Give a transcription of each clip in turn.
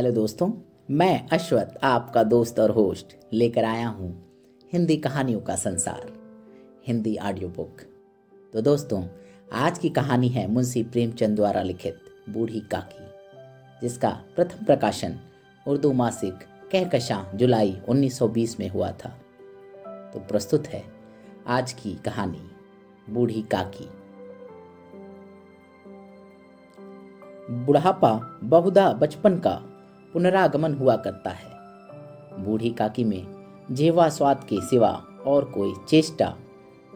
Hello दोस्तों, मैं अश्वत आपका दोस्त और होस्ट लेकर आया हूँ हिंदी कहानियों का संसार, हिंदी ऑडियो बुक तो दोस्तों, आज की कहानी है मुंशी प्रेमचंद द्वारा लिखित बूढ़ी काकी, जिसका प्रथम प्रकाशन उर्दू मासिक कहकशां जुलाई 1920 में हुआ था। तो प्रस्तुत है आज की कहानी बूढ़ी काकी। बुढ़ापा बहुधा बचपन का पुनरागमन हुआ करता है। बूढ़ी काकी में जेवा स्वाद के सिवा और कोई चेष्टा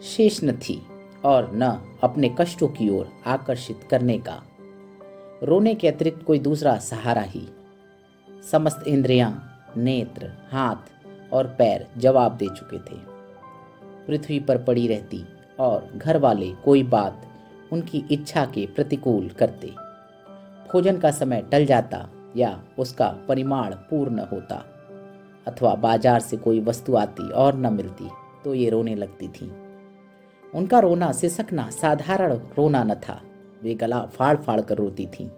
शेष न थी और न अपने कष्टों की ओर आकर्षित करने का। रोने के अतिरिक्त कोई दूसरा सहारा ही। समस्त इंद्रियाँ, नेत्र हाथ और पैर जवाब दे चुके थे। पृथ्वी पर पड़ी रहती और घर वाले कोई बात उनकी इच्छा के प्रतिकूल करते। भोजन का समय टल जाता या उसका परिमाण पूर्ण होता, अथवा बाज़ार से कोई वस्तु आती और न मिलती तो ये रोने लगती थी। उनका रोना सिसकना साधारण रोना न था, वे गला फाड़ फाड़ कर रोती थी।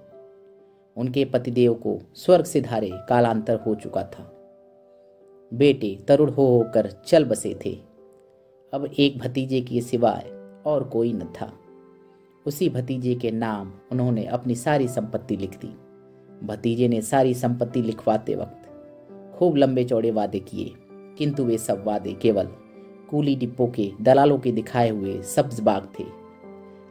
उनके पतिदेव को स्वर्ग से धारे कालांतर हो चुका था। बेटे तरुण हो होकर चल बसे थे। अब एक भतीजे के सिवाय और कोई न था। उसी भतीजे के नाम उन्होंने अपनी सारी संपत्ति लिख दी। भतीजे ने सारी संपत्ति लिखवाते वक्त खूब लंबे चौड़े वादे किए, किंतु वे सब वादे केवल कूली डिब्बों के दलालों के दिखाए हुए सब्ज बाग थे।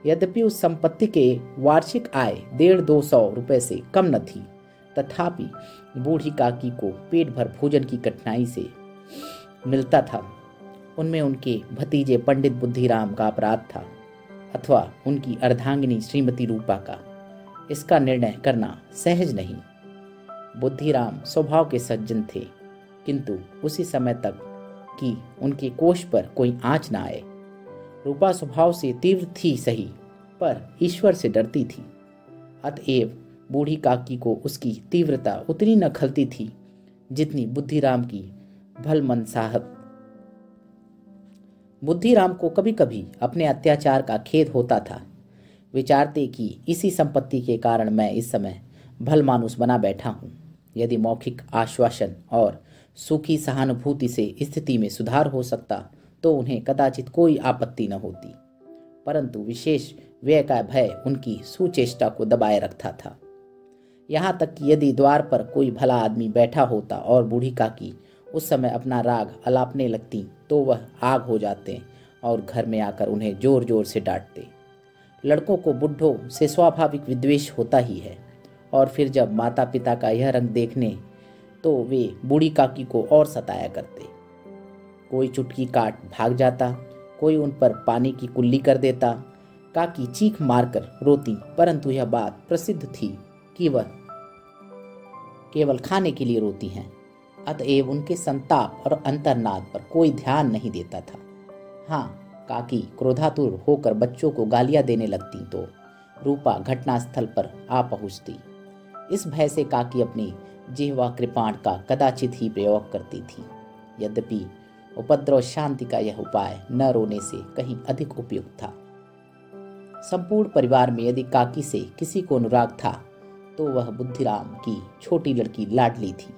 यद्यपि उस संपत्ति के वार्षिक आय डेढ़ दो सौ रुपये से कम न थी, तथापि बूढ़ी काकी को पेट भर भोजन की कठिनाई से मिलता था। उनमें उनके भतीजे पंडित बुद्धिराम का अपराध था, अथवा उनकी अर्धांगिनी श्रीमती रूपा का। इसका निर्णय करना सहज नहीं। बुद्धिराम स्वभाव के सज्जन थे, किंतु उसी समय तक कि उनके कोष पर कोई आँच ना आए। रूपा स्वभाव से तीव्र थी सही, पर ईश्वर से डरती थी। अतएव बूढ़ी काकी को उसकी तीव्रता उतनी न खलती थी जितनी बुद्धिराम की भलमन साहब बुद्धिराम को कभी कभी अपने अत्याचार का खेद होता था। विचारते कि इसी संपत्ति के कारण मैं इस समय भल मानुस बना बैठा हूँ। यदि मौखिक आश्वासन और सुखी सहानुभूति से स्थिति में सुधार हो सकता तो उन्हें कदाचित कोई आपत्ति न होती। परंतु विशेष व्यय का भय उनकी सुचेष्टा को दबाए रखता था। यहाँ तक कि यदि द्वार पर कोई भला आदमी बैठा होता और बूढ़ी काकी उस समय अपना राग अलापने लगती तो वह आग हो जाते और घर में आकर उन्हें ज़ोर ज़ोर से डांटते। लड़कों को बुढ़ों से स्वाभाविक विद्वेष होता ही है। और फिर जब माता पिता का यह रंग देखने तो वे बूढ़ी काकी को और सताया करते। कोई चुटकी काट भाग जाता, कोई उन पर पानी की कुल्ली कर देता। काकी चीख मारकर रोती, परंतु यह बात प्रसिद्ध थी कि वह केवल खाने के लिए रोती हैं। अतएव उनके संताप और अंतरनाद पर कोई ध्यान नहीं देता था। हाँ काकी क्रोधातुर होकर बच्चों को गालियाँ देने लगती तो रूपा घटनास्थल पर आ पहुँचती। इस भय से काकी अपनी जिहवा कृपाण का कदाचित ही प्रयोग करती थी। यद्यपि उपद्रव शांति का यह उपाय न रोने से कहीं अधिक उपयुक्त था। संपूर्ण परिवार में यदि काकी से किसी को अनुराग था तो वह बुद्धिराम की छोटी लड़की लाडली थी।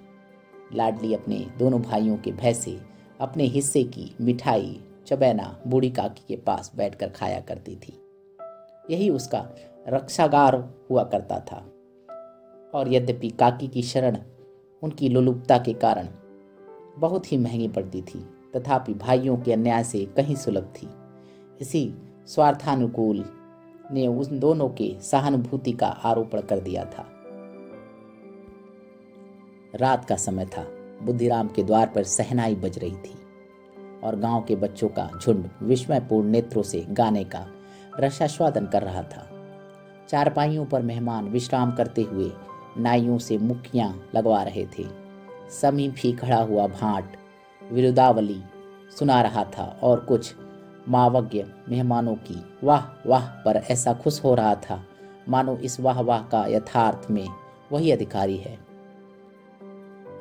लाडली अपने दोनों भाइयों के भय से अपने हिस्से की मिठाई चबैना बूढ़ी काकी के पास बैठकर खाया करती थी। यही उसका रक्षागार हुआ करता था। और यद्यपि काकी की शरण उनकी लुलुपता के कारण बहुत ही महँगी पड़ती थी, तथापि भाइयों के अन्याय से कहीं सुलभ थी। इसी स्वार्थानुकूल ने उन दोनों के सहानुभूति का आरोपण कर दिया था। रात का समय था। बुद्धिराम के द्वार पर सहनाई बज रही थी। और गाँव के बच्चों का झुंड विस्मयपूर्ण नेत्रों से गाने का रसास्वादन कर रहा था। चारपाइयों पर मेहमान विश्राम करते हुए नाइयों से मुखियाँ लगवा रहे थे। समीप ही खड़ा हुआ भाट विरुदावली सुना रहा था और कुछ मावज्ञ मेहमानों की, वाह वाह, पर ऐसा खुश हो रहा था। मानो इस वाह वाह का यथार्थ में वही अधिकारी है।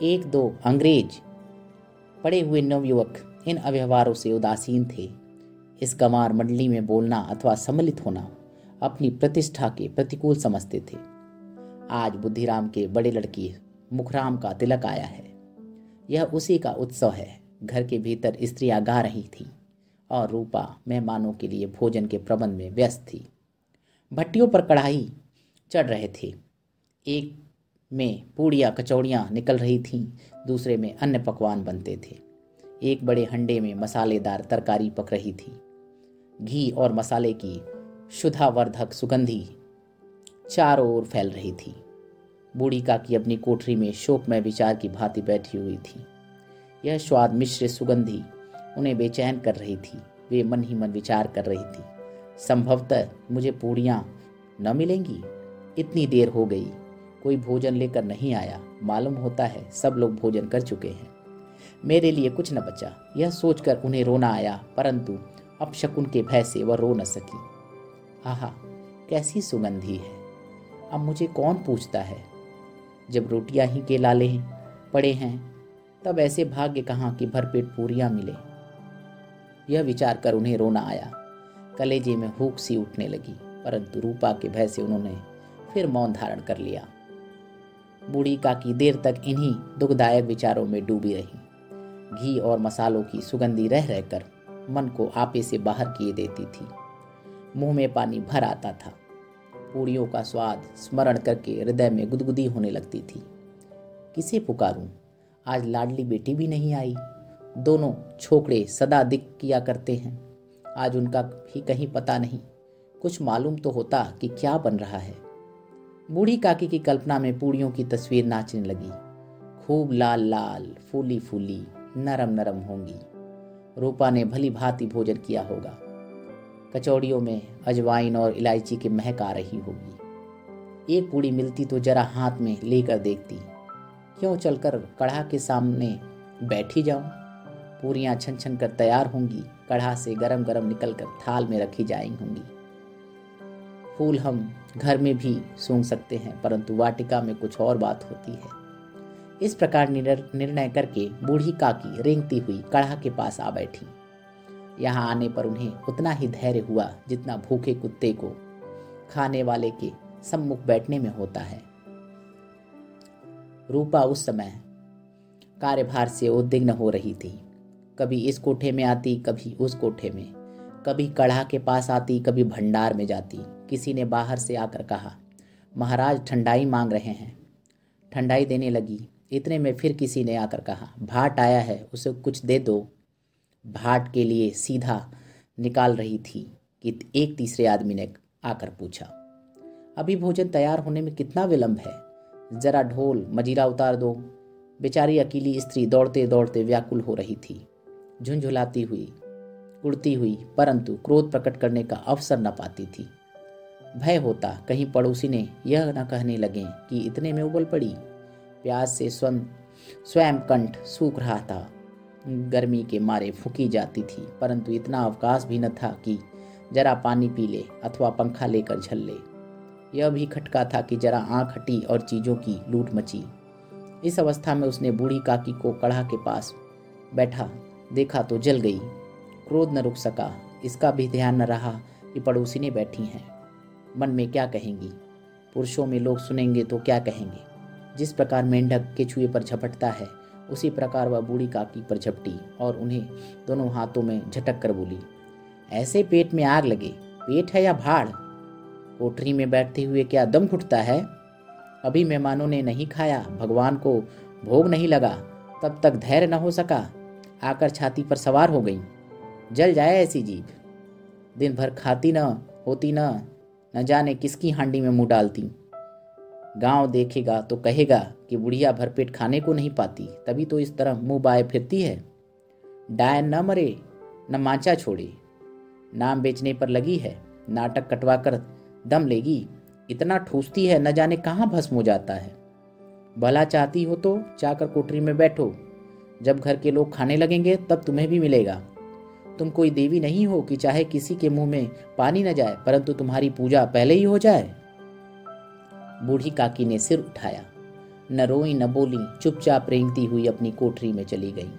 एक दो अंग्रेज़ पड़े हुए नवयुवक इन अव्यवहारों से उदासीन थे। इस गमार मंडली में बोलना अथवा सम्मिलित होना अपनी प्रतिष्ठा के प्रतिकूल समझते थे। आज बुद्धिराम के बड़े लड़की मुखराम का तिलक आया है। यह उसी का उत्सव है। घर के भीतर स्त्रियाँ गा रही थीं और रूपा मेहमानों के लिए भोजन के प्रबंध में व्यस्त थी। भट्टियों पर कढ़ाई चढ़ रहे थे। एक में पूड़ियाँ कचौड़ियाँ निकल रही थीं, दूसरे में अन्य पकवान बनते थे। एक बड़े हंडे में मसालेदार तरकारी पक रही थी। घी और मसाले की शुद्धावर्धक सुगंधी चारों ओर फैल रही थी। बूढ़ी काकी अपनी कोठरी में शोकमय विचार की भांति बैठी हुई थी। यह स्वाद मिश्र सुगंधी उन्हें बेचैन कर रही थी। वे मन ही मन विचार कर रही थी, संभवतः मुझे पूड़ियाँ न मिलेंगी? इतनी देर हो गई, कोई भोजन लेकर नहीं आया। मालूम होता है सब लोग भोजन कर चुके हैं। मेरे लिए कुछ न बचा। यह सोचकर उन्हें रोना आया, परंतु अब शकुन के भय से वह रो न सकी। आहा, कैसी सुगंधी है। अब मुझे कौन पूछता है? जब रोटियाँ ही के लाले पड़े हैं, तब ऐसे भाग्य कहाँ कि भरपेट पूरियाँ मिले? यह विचार कर उन्हें रोना आया। कलेजे में हुक सी उठने लगी, परंतु रूपा के भय से उन्होंने फिर मौन धारण कर लिया। बूढ़ी काकी देर तक इन्हीं दुखदायक विचारों में डूबी रही। घी और मसालों की सुगंधी रह रहकर मन को आपे से बाहर किए देती थी। मुँह में पानी भर आता था। पूड़ियों का स्वाद स्मरण करके हृदय में गुदगुदी होने लगती थी। किसे पुकारूं? आज लाडली बेटी भी नहीं आई। दोनों छोकरे सदा दिख किया करते हैं। आज उनका भी कहीं पता नहीं। कुछ मालूम तो होता कि क्या बन रहा है। बूढ़ी काकी की कल्पना में पूड़ियों की तस्वीर नाचने लगी। खूब लाल लाल फूली फूली नरम नरम होंगी। रूपा ने भली भांति भोजन किया होगा। कचौड़ियों में अजवाइन और इलायची की महक आ रही होगी। एक पूड़ी मिलती तो जरा हाथ में लेकर देखती। क्यों चलकर कढ़ा के सामने बैठी जाऊँ? पूरियाँ छन छन कर तैयार होंगी। कढ़ा से गरम गरम निकल कर थाल में रखी जाई होंगी। फूल हम घर में भी सूंघ सकते हैं, परंतु वाटिका में कुछ और बात होती है। इस प्रकार निर्णय करके बूढ़ी काकी रेंगती हुई कढ़ा के पास आ बैठी। यहाँ आने पर उन्हें उतना ही धैर्य हुआ जितना भूखे कुत्ते को खाने वाले के सम्मुख बैठने में होता है। रूपा उस समय कार्यभार से उद्विग्न हो रही थी। कभी इस कोठे में आती, कभी उस कोठे में। कभी कढ़ा के पास आती, कभी भंडार में जाती। किसी ने बाहर से आकर कहा, महाराज, ठंडाई मांग रहे हैं। ठंडाई देने लगी। इतने में फिर किसी ने आकर कहा, भाट आया है, उसे कुछ दे दो। भाट के लिए सीधा निकाल रही थी कि एक तीसरे आदमी ने आकर पूछा, अभी भोजन तैयार होने में कितना विलंब है? जरा ढोल, मजीरा उतार दो। बेचारी अकेली स्त्री दौड़ते दौड़ते व्याकुल हो रही थी। झुंझुलाती हुई, उड़ती हुई, परंतु क्रोध प्रकट करने का अवसर न पाती थी। भय होता कहीं पड़ोसी ने यह न कहने लगे कि इतने में उबल पड़ी। प्यास से स्वयं स्वयं कंठ सूख रहा था। गर्मी के मारे फूकी जाती थी, परंतु इतना अवकाश भी न था कि जरा पानी पी ले अथवा पंखा लेकर झल ले। यह भी खटका था कि जरा आँख हटी और चीज़ों की लूट मची। इस अवस्था में उसने बूढ़ी काकी को कढ़ा के पास बैठा, देखा तो जल गई। क्रोध न रुक सका, इसका भी ध्यान न रहा कि पड़ोसी ने बैठी हैं। मन में क्या कहेंगी? पुरुषों में लोग सुनेंगे तो क्या कहेंगे? जिस प्रकार मेंढक केचुए पर झपटता है, उसी प्रकार वह बूढ़ी काकी पर झपटी और उन्हें दोनों हाथों में झटक कर बोली, ऐसे पेट में आग लगे, पेट है या भाड़? कोठरी में बैठते हुए क्या दम घुटता है? अभी मेहमानों ने नहीं खाया, भगवान को भोग नहीं लगा, तब तक धैर्य न हो सका, आकर छाती पर सवार हो गई। जल जाए ऐसी जीभ। दिन भर खाती न, होती न न जाने किसकी हांडी में मुँह डालती। गाँव देखेगा तो कहेगा कि बुढ़िया भरपेट खाने को नहीं पाती, तभी तो इस तरह मुँह बाए फिरती है। डाय न मरे, न माचा छोड़े। नाम बेचने पर लगी है, नाटक कटवा कर दम लेगी। इतना ठूसती है, न जाने कहाँ भस्म हो जाता है। भला चाहती हो तो जाकर कोठरी में बैठो। जब घर के लोग खाने लगेंगे, तब तुम्हें भी मिलेगा। तुम कोई देवी नहीं हो कि चाहे किसी के मुँह में पानी न जाए, परंतु तुम्हारी पूजा पहले ही हो जाए। बूढ़ी काकी ने सिर उठाया। न रोई, न बोली, चुपचाप रेंगती हुई अपनी कोठरी में चली गई।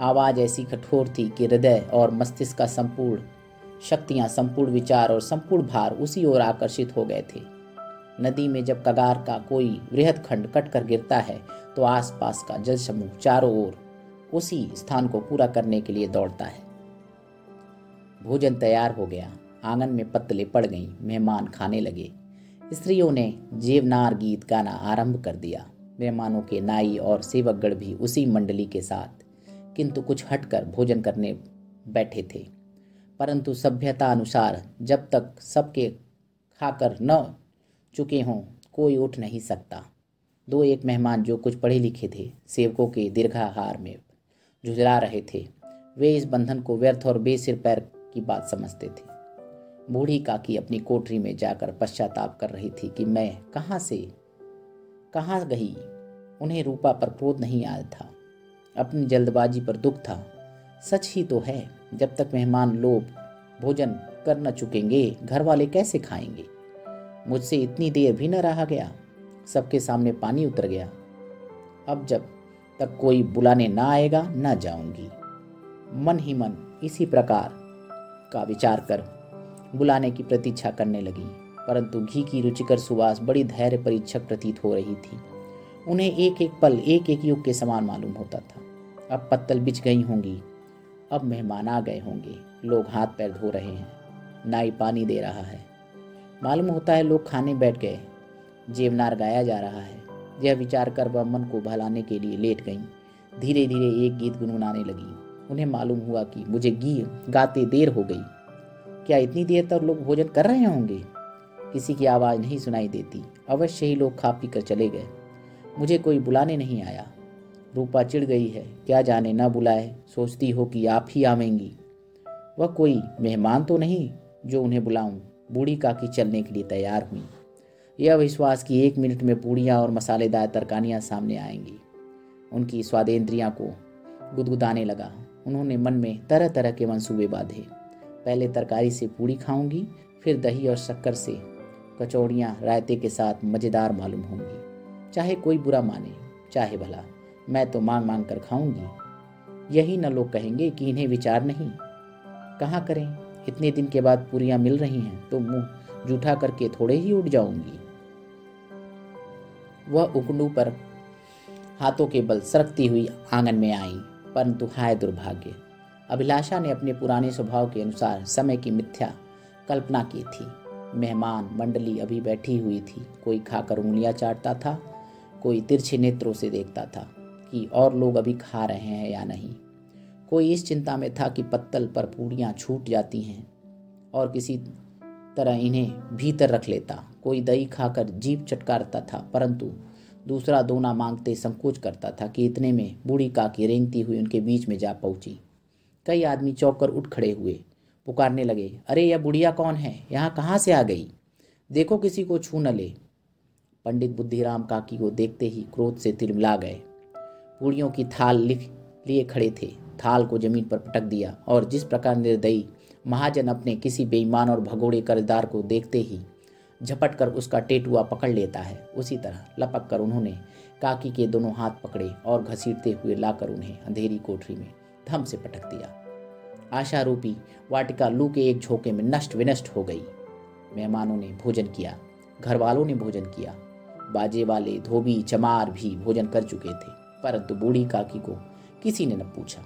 आवाज़ ऐसी कठोर थी कि हृदय और मस्तिष्क का संपूर्ण, शक्तियाँ, संपूर्ण विचार और संपूर्ण भार उसी ओर आकर्षित हो गए थे। नदी में जब कगार का कोई वृहद खंड कट कर गिरता है तो आसपास का जल समूह चारों ओर उसी स्थान को पूरा करने के लिए दौड़ता है। भोजन तैयार हो गया। आँगन में पत्तले पड़ गईं। मेहमान खाने लगे। स्त्रियों ने जेवनार गीत गाना आरंभ कर दिया। मेहमानों के नाई और सेवकगढ़ भी उसी मंडली के साथ, किंतु कुछ हटकर भोजन करने बैठे थे। परंतु सभ्यता अनुसार जब तक सबके खाकर न चुके हों, कोई उठ नहीं सकता। दो एक मेहमान जो कुछ पढ़े लिखे थे, सेवकों के दीर्घाहार में झुझला रहे थे। वे इस बंधन को व्यर्थ और बेसिर पैर की बात समझते थे। बूढ़ी काकी अपनी कोठरी में जाकर पश्चाताप कर रही थी कि मैं कहाँ से, कहाँ गई? उन्हें रूपा पर क्रोध नहीं आया था। अपनी जल्दबाजी पर दुख था। सच ही तो है, जब तक मेहमान लोग भोजन कर न चुकेंगे घर वाले कैसे खाएँगे? मुझसे इतनी देर भी न रहा गया। सबके सामने पानी उतर गया। अब जब तक कोई बुलाने ना आएगा, ना जाऊँगी। मन ही मन इसी प्रकार का विचार कर बुलाने की प्रतीक्षा करने लगी, परंतु घी की रुचिकर सुवास बड़ी धैर्य परीक्षक प्रतीत हो रही थी। उन्हें एक एक पल एक एक युग के समान मालूम होता था। अब पत्तल बिछ गई होंगी, अब मेहमान आ गए होंगे, लोग हाथ पैर धो रहे हैं, नाई पानी दे रहा है। मालूम होता है लोग खाने बैठ गए, जेवनार गाया जा रहा है। यह विचार कर वह मन को भलाने के लिए लेट गईं। धीरे धीरे एक गीत गुनगुनाने लगी। उन्हें मालूम हुआ कि मुझे गी गाते देर हो गई। क्या इतनी देर तक लोग भोजन कर रहे होंगे? किसी की आवाज़ नहीं सुनाई देती। अवश्य ही लोग खा पी कर चले गए। मुझे कोई बुलाने नहीं आया। रूपा चिढ़ गई है। क्या जाने न बुलाए। सोचती हो कि आप ही आवेंगी। वह कोई मेहमान तो नहीं जो उन्हें बुलाऊं। बूढ़ी काकी चलने के लिए तैयार हुई। यह विश्वास कि एक मिनट में पूड़ियाँ और मसालेदार तरकानियाँ सामने आएँगी। उनकी स्वादेंद्रियाँ को गुदगुदाने लगा। उन्होंने मन में तरह तरह के मंसूबे बांधे। पहले तरकारी से पूड़ी खाऊँगी, फिर दही और शक्कर से कचौड़ियाँ रायते के साथ मज़ेदार मालूम होंगी। चाहे कोई बुरा माने, चाहे भला, मैं तो मांग मांग कर खाऊँगी। यही न लोग कहेंगे कि इन्हें विचार नहीं। कहाँ करें? इतने दिन के बाद पूरियाँ मिल रही हैं तो मुँह जूठा करके थोड़े ही उठ जाऊँगी। वह उकड़ू पर हाथों के बल सरकती हुई आँगन में आई, परंतु हाय दुर्भाग्य अभिलाषा ने अपने पुराने स्वभाव के अनुसार समय की मिथ्या कल्पना की थी। मेहमान मंडली अभी बैठी हुई थी। कोई खाकर उंगलियाँ चाटता था, कोई तिरछे नेत्रों से देखता था कि और लोग अभी खा रहे हैं या नहीं। कोई इस चिंता में था कि पत्तल पर पूड़ियाँ छूट जाती हैं और किसी तरह इन्हें भीतर रख लेता। कोई दही खाकर जीप चटकारता था, परंतु दूसरा दोना मांगते संकोच करता था कि इतने में बूढ़ी काकी रेंगती हुई उनके बीच में जा पहुँची। कई आदमी चौक कर उठ खड़े हुए। पुकारने लगे, अरे, यह बुढ़िया कौन है? यहाँ कहाँ से आ गई? देखो किसी को छू न ले। पंडित बुद्धिराम काकी को देखते ही क्रोध से तिलमिला गए। पूड़ियों की थाल लिख लिए खड़े थे। थाल को ज़मीन पर पटक दिया और जिस प्रकार निर्दयी महाजन अपने किसी बेईमान और भगोड़े कर्जदार को देखते ही झपट कर उसका टेटुआ पकड़ लेता है, उसी तरह लपक कर उन्होंने काकी के दोनों हाथ पकड़े और घसीटते हुए लाकर उन्हें अंधेरी कोठरी में धम से पटक दिया। आशा रूपी वाटिका लू के एक झोंके में नष्ट विनष्ट हो गई। मेहमानों ने भोजन किया घर वालों ने भोजन किया। बाजे वाले धोबी चमार भी भोजन कर चुके थे, परंतु बूढ़ी काकी को किसी ने न पूछा।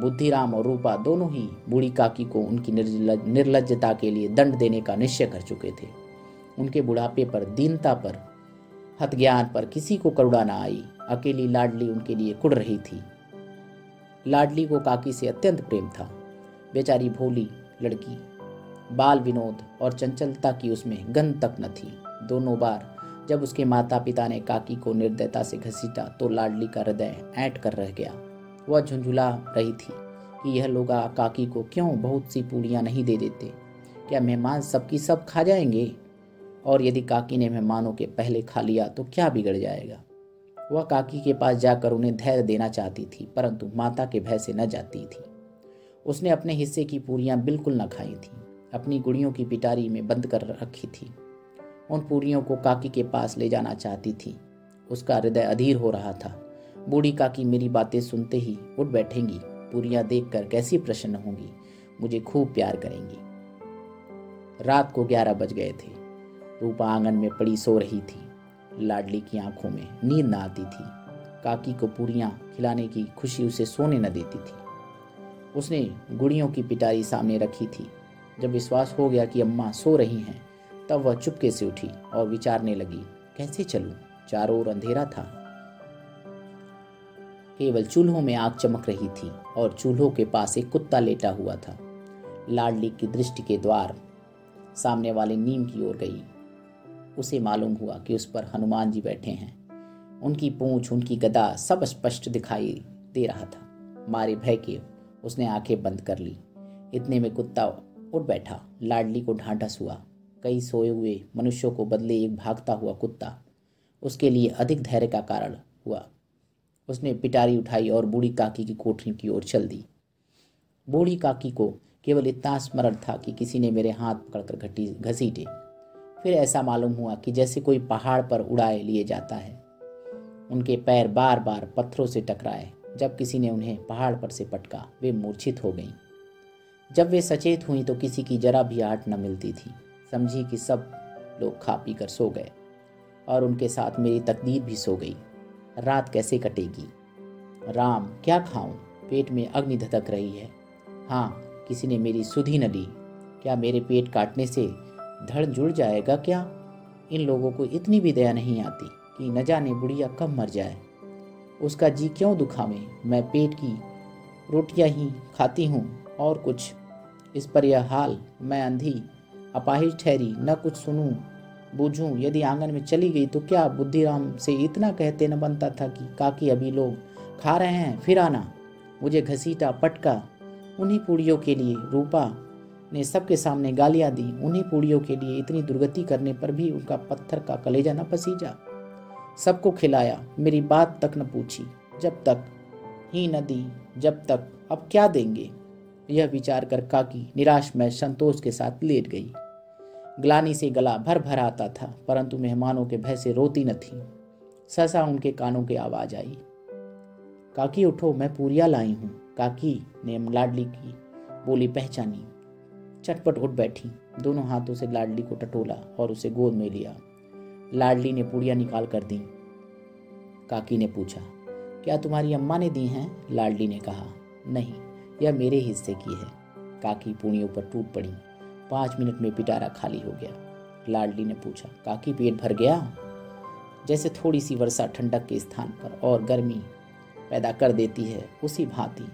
बुद्धिराम और रूपा दोनों ही बूढ़ी काकी को उनकी निर्लजता के लिए दंड देने का निश्चय कर चुके थे। उनके बुढ़ापे पर दीनता पर, हतज्ञान पर किसी को करुणा न आई। अकेली लाडली उनके लिए कुड़ रही थी। लाडली को काकी से अत्यंत प्रेम था। बेचारी भोली लड़की, बाल विनोद और चंचलता की उसमें गंध तक न थी। दोनों बार जब उसके माता पिता ने काकी को निर्दयता से घसीटा तो लाडली का हृदय ऐंठ कर रह गया। वह झुंझुला रही थी कि यह लोग काकी को क्यों बहुत सी पूड़ियाँ नहीं दे देते? क्या मेहमान सबकी सब खा जाएँगे? और यदि काकी ने मेहमानों के पहले खा लिया तो क्या बिगड़ जाएगा? वह काकी के पास जाकर उन्हें धैर्य देना चाहती थी, परंतु माता के भय से न जाती थी। उसने अपने हिस्से की पूरियाँ बिल्कुल न खाई थी, अपनी गुड़ियों की पिटारी में बंद कर रखी थी। उन पूरियों को काकी के पास ले जाना चाहती थी। उसका हृदय अधीर हो रहा था। बूढ़ी काकी मेरी बातें सुनते ही उठ बैठेंगी। पूरियाँ देखकर कैसी प्रसन्न होंगी। मुझे खूब प्यार करेंगी। रात को ग्यारह बज गए थे। रूपा आँगन में पड़ी सो रही थी। लाडली की आँखों में नींद न आती थी। काकी को पूरियाँ खिलाने की खुशी उसे सोने न देती थी। उसने गुड़ियों की पिटारी सामने रखी थी। जब विश्वास हो गया कि अम्मा सो रही हैं, तब वह चुपके से उठी और विचारने लगी, कैसे चलूँ? चारों ओर अंधेरा था। केवल चूल्हों में आग चमक रही थी और चूल्हों के पास एक कुत्ता लेटा हुआ था। लाडली की दृष्टि के द्वार सामने वाले नीम की ओर गई। उसे मालूम हुआ कि उस पर हनुमान जी बैठे हैं। उनकी पूंछ, उनकी गदा सब स्पष्ट दिखाई दे रहा था। मारे भय के उसने आँखें बंद कर ली। इतने में कुत्ता उठ बैठा। लाडली को ढांढस हुआ। कई सोए हुए मनुष्यों को बदले एक भागता हुआ कुत्ता। उसके लिए अधिक धैर्य का कारण हुआ। उसने पिटारी उठाई और बूढ़ी काकी की कोठरी की ओर चल दी। बूढ़ी काकी को केवल इतना स्मरण था कि किसी ने मेरे हाथ पकड़कर घटी घसीटे। फिर ऐसा मालूम हुआ कि जैसे कोई पहाड़ पर उड़ाए लिए जाता है, उनके पैर बार बार पत्थरों से टकराए, जब किसी ने उन्हें पहाड़ पर से पटका, वे मूर्छित हो गईं। जब वे सचेत हुई तो किसी की जरा भी आट न मिलती थी। समझी कि सब लोग खा पी कर सो गए और उनके साथ मेरी तकदीर भी सो गई। रात कैसे कटेगी? राम, क्या खाऊं? पेट में अग्नि धधक रही है। हाँ किसी ने मेरी सुधी न ली। क्या मेरे पेट काटने से धड़ जुड़ जाएगा क्या? इन लोगों को इतनी भी दया नहीं आती कि न जाने बुढ़िया कब मर जाए। उसका जी क्यों दुखावे मैं पेट की रोटियाँ ही खाती हूँ और कुछ। इस पर यह हाल मैं अंधी अपाहिज ठहरी न कुछ सुनूं, बूझूं। यदि आँगन में चली गई तो क्या बुद्धिराम से इतना कहते न बनता था कि काकी अभी लोग खा रहे हैं? फिर आना। मुझे घसीटा पटका। उन्हीं पूड़ियों के लिए रूपा ने सबके सामने गालियाँ दी। उन्हीं पूड़ियों के लिए इतनी दुर्गति करने पर भी उनका पत्थर का कलेजा न पसीजा। सबको खिलाया, मेरी बात तक न पूछी। जब तक, ही न दी, जब तक, अब क्या देंगे? यह विचार कर काकी निराश में संतोष के साथ लेट गई। ग्लानी से गला भर भर आता था, परंतु मेहमानों के भय से रोती न थी। सहसा उनके कानों की आवाज़ आई। काकी उठो, मैं पूरिया लाई हूँ। काकी ने लाडली की बोली, पहचानी। चटपट उठ बैठी, दोनों हाथों से लाडली को टटोला और उसे गोद में लिया। लाडली ने पूड़िया निकाल कर दी। काकी ने पूछा, क्या तुम्हारी अम्मा ने दी हैं? लाडली ने कहा, नहीं, यह मेरे हिस्से की है। काकी पूड़ियों पर टूट पड़ी। पाँच मिनट में पिटारा खाली हो गया। लाडली ने पूछा, काकी, पेट भर गया? जैसे थोड़ी सी वर्षा ठंडक के स्थान पर और गर्मी पैदा कर देती है, उसी भांति।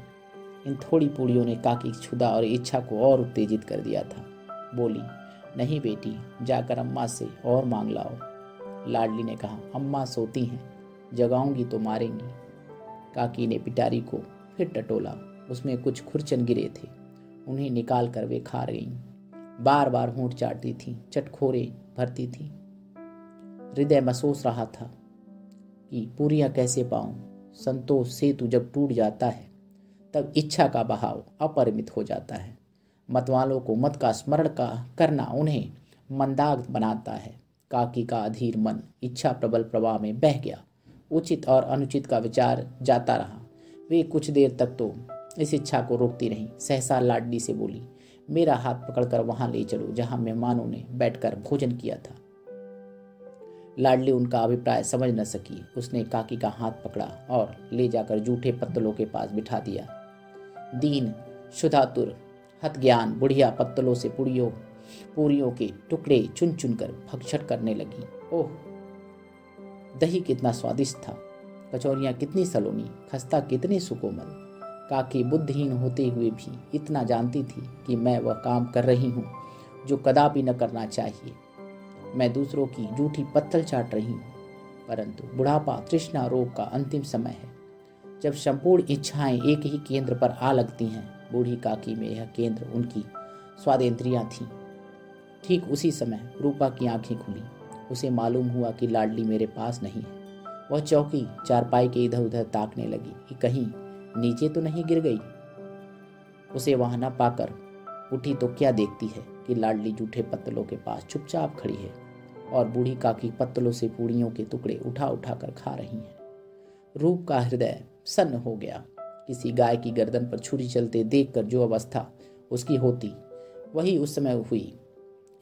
इन थोड़ी पूड़ियों ने काकी क्षुदा और इच्छा को और उत्तेजित कर दिया था। बोली, नहीं बेटी, जाकर अम्मा से और मांग लाओ। लाडली ने कहा, अम्मा सोती हैं, जगाऊँगी तो मारेंगी। काकी ने पिटारी को फिर टटोला, उसमें कुछ खुरचन गिरे थे, उन्हें निकाल कर वे खा गईं बार बार होंठ चाटती थी, चटखोरे भरती थी। हृदय महसूस रहा था कि पूरियाँ कैसे पाऊँ? संतोष सेतु जब टूट जाता है तब इच्छा का बहाव अपरिमित हो जाता है। मतवालों को मत का स्मरण का करना उन्हें मंदाग बनाता है। काकी का अधीर मन इच्छा प्रबल प्रवाह में बह गया। उचित और अनुचित का विचार जाता रहा। वे कुछ देर तक तो इस इच्छा को रोकती रही। सहसा लाडली से बोली, मेरा हाथ पकड़कर वहाँ ले चलो, जहाँ मेहमानों ने बैठकर भोजन किया था लाडली उनका अभिप्राय समझ न सकी। उसने काकी का हाथ पकड़ा और ले जाकर जूठे पत्तलों के पास बिठा दिया। दीन शुधातुर हत ज्ञान बुढ़िया पत्तलों से पुड़ियों, पूरियों के टुकड़े चुन चुन कर भक्षट करने लगी। ओह, दही कितना स्वादिष्ट था। कचौरियाँ कितनी सलोनी, खस्ता कितने सुकोमल। काकी बुद्धहीन होते हुए भी इतना जानती थी कि मैं वह काम कर रही हूँ, जो कदापि न करना चाहिए। मैं दूसरों की जूठी पत्थल चाट रही हूँ, परंतु बुढ़ापा तृष्णा रोग का अंतिम समय है। जब संपूर्ण इच्छाएँ एक ही केंद्र पर आ लगती हैं, बूढ़ी काकी में यह केंद्र उनकी स्वादेंद्रियाँ थीं। ठीक उसी समय रूपा की आँखें खुली। उसे मालूम हुआ कि लाडली मेरे पास नहीं है। वह चौकी चारपाई के इधर उधर ताकने लगी कि कहीं नीचे तो नहीं गिर गई। उसे वहाँ न पाकर उठी तो क्या देखती है कि लाडली जूठे पत्तलों के पास चुपचाप खड़ी है और बूढ़ी काकी पत्तलों से पूड़ियों के टुकड़े उठा उठा कर खा रही हैं। रूप का हृदय सन्न हो गया। किसी गाय की गर्दन पर छुरी चलते देखकर जो अवस्था उसकी होती, वही उस समय हुई।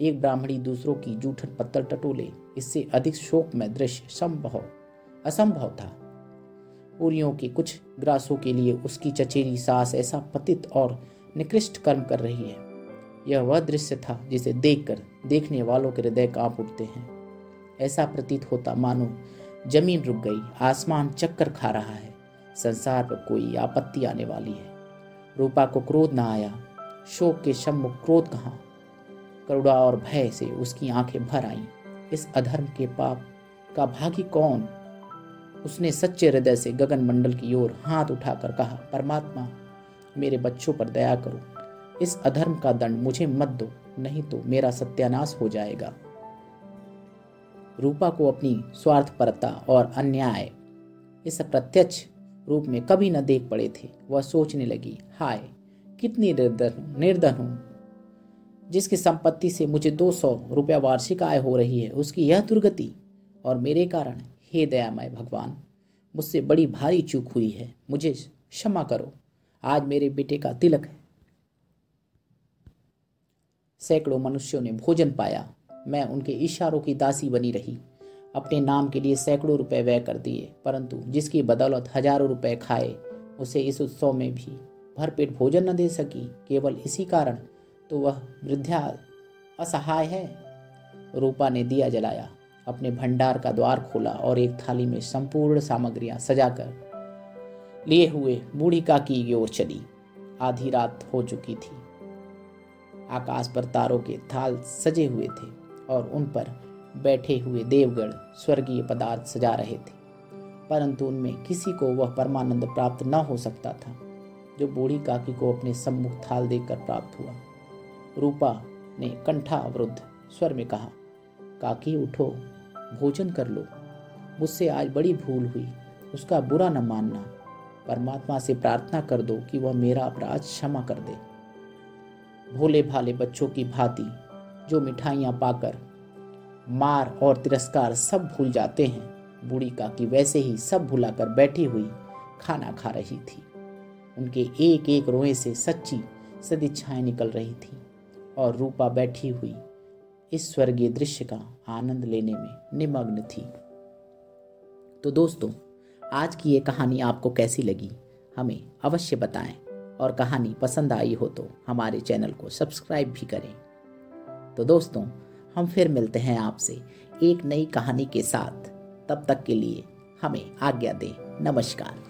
एक ब्राह्मणी दूसरों की जूठन पत्तल टटोले, इससे अधिक शोक में दृश्य संभव, असंभव था। पूरियों के कुछ ग्रासों के लिए उसकी चचेरी सास ऐसा पतित और निकृष्ट कर्म कर रही है। यह वह दृश्य था जिसे देखकर देखने वालों के हृदय काँप उठते हैं। ऐसा प्रतीत होता मानो ज़मीन रुक गई, आसमान चक्कर खा रहा है। संसार पर कोई आपत्ति आने वाली है। रूपा को क्रोध न आया। शोक के सम्मुख क्रोध कहाँ? करुणा और भय से उसकी आँखें भर आईं। इस अधर्म के पाप का भागी कौन? उसने सच्चे हृदय से गगन मंडल की ओर हाथ उठाकर कहा, परमात्मा, मेरे बच्चों पर दया करो। इस अधर्म का दंड मुझे मत दो, नहीं तो मेरा सत्यानाश हो जाएगा। रूपा को अपनी स्वार्थपरता और अन्याय, इस प्रत्यक्ष रूप में कभी न देख पड़े थे। वह सोचने लगी, हाय, कितनी निर्धन निर्धन हूँ। जिसकी संपत्ति से मुझे दो सौ रुपया वार्षिक आय हो रही है, उसकी यह दुर्गति और मेरे कारण, हे दयामय भगवान, मुझसे बड़ी भारी चूक हुई है। मुझे क्षमा करो। आज मेरे बेटे का तिलक है। सैकड़ों मनुष्यों ने भोजन पाया। मैं उनके इशारों की दासी बनी रही। अपने नाम के लिए सैकड़ों रुपए व्यय कर दिए, परंतु जिसकी बदौलत हज़ारों रुपए खाए, उसे इस उत्सव में भी भरपेट भोजन न दे सकी, केवल इसी कारण तो वह वृद्धा असहाय है। रूपा ने दिया जलाया, अपने भंडार का द्वार खोला और एक थाली में संपूर्ण सामग्रियाँ सजाकर लिए हुए बूढ़ी काकी की ओर चली। आधी रात हो चुकी थी। आकाश पर तारों के थाल सजे हुए थे और उन पर बैठे हुए देवगण स्वर्गीय पदार्थ सजा रहे थे, परंतु उनमें किसी को वह परमानंद प्राप्त न हो सकता था, जो बूढ़ी काकी को अपने सम्मुख थाल देकर प्राप्त हुआ। रूपा ने कंठा अवरुद्ध स्वर में कहा, काकी, उठो, भोजन कर लो। मुझसे आज बड़ी भूल हुई, उसका बुरा न मानना। परमात्मा से प्रार्थना कर दो कि वह मेरा अपराध क्षमा कर दे। भोले भाले बच्चों की भांति, जो मिठाइयाँ पाकर मार और तिरस्कार सब भूल जाते हैं। बूढ़ी काकी वैसे ही सब भुलाकर बैठी हुई खाना खा रही थी। उनके एक एक रोए से सच्ची सदिच्छाएँ निकल रही थी और रूपा बैठी हुई इस स्वर्गीय दृश्य का आनंद लेने में निमग्न थी। तो दोस्तों, आज की ये कहानी आपको कैसी लगी, हमें अवश्य बताएँ। और कहानी पसंद आई हो तो हमारे चैनल को सब्सक्राइब भी करें। तो दोस्तों हम फिर मिलते हैं आपसे एक नई कहानी के साथ। तब तक के लिए हमें आज्ञा दें। नमस्कार।